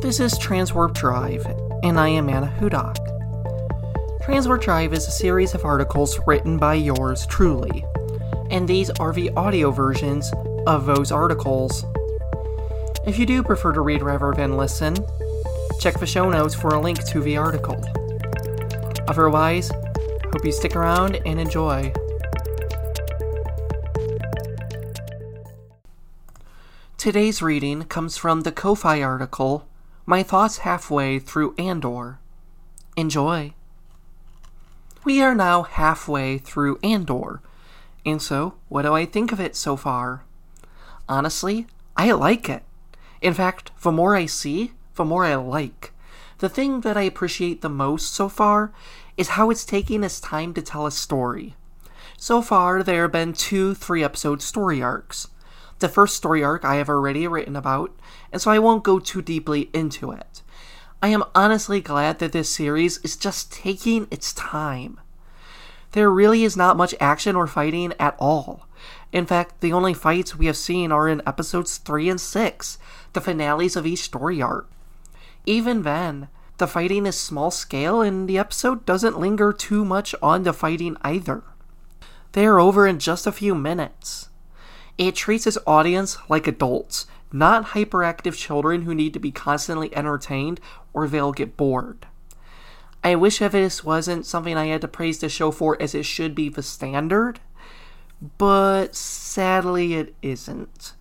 This is Transwarp Drive, and I am Anna Hudak. Transwarp Drive is a series of articles written by yours truly, and these are the audio versions of those articles. If you do prefer to read rather than listen, check the show notes for a link to the article. Otherwise, hope you stick around and enjoy. Today's reading comes from the Ko-Fi article, My Thoughts Halfway Through Andor. Enjoy. We are now halfway through Andor, and so what do I think of it so far? Honestly, I like it. In fact, the more I see, the more I like. The thing that I appreciate the most so far is how it's taking its time to tell a story. So far, there have been two three episode story arcs. The first story arc I have already written about, and so I won't go too deeply into it. I am honestly glad that this series is just taking its time. There really is not much action or fighting at all. In fact, the only fights we have seen are in episodes 3 and 6, the finales of each story arc. Even then, the fighting is small scale and the episode doesn't linger too much on the fighting either. They are over in just a few minutes. It treats its audience like adults, not hyperactive children who need to be constantly entertained or they'll get bored. I wish this wasn't something I had to praise the show for as it should be the standard, but sadly it isn't.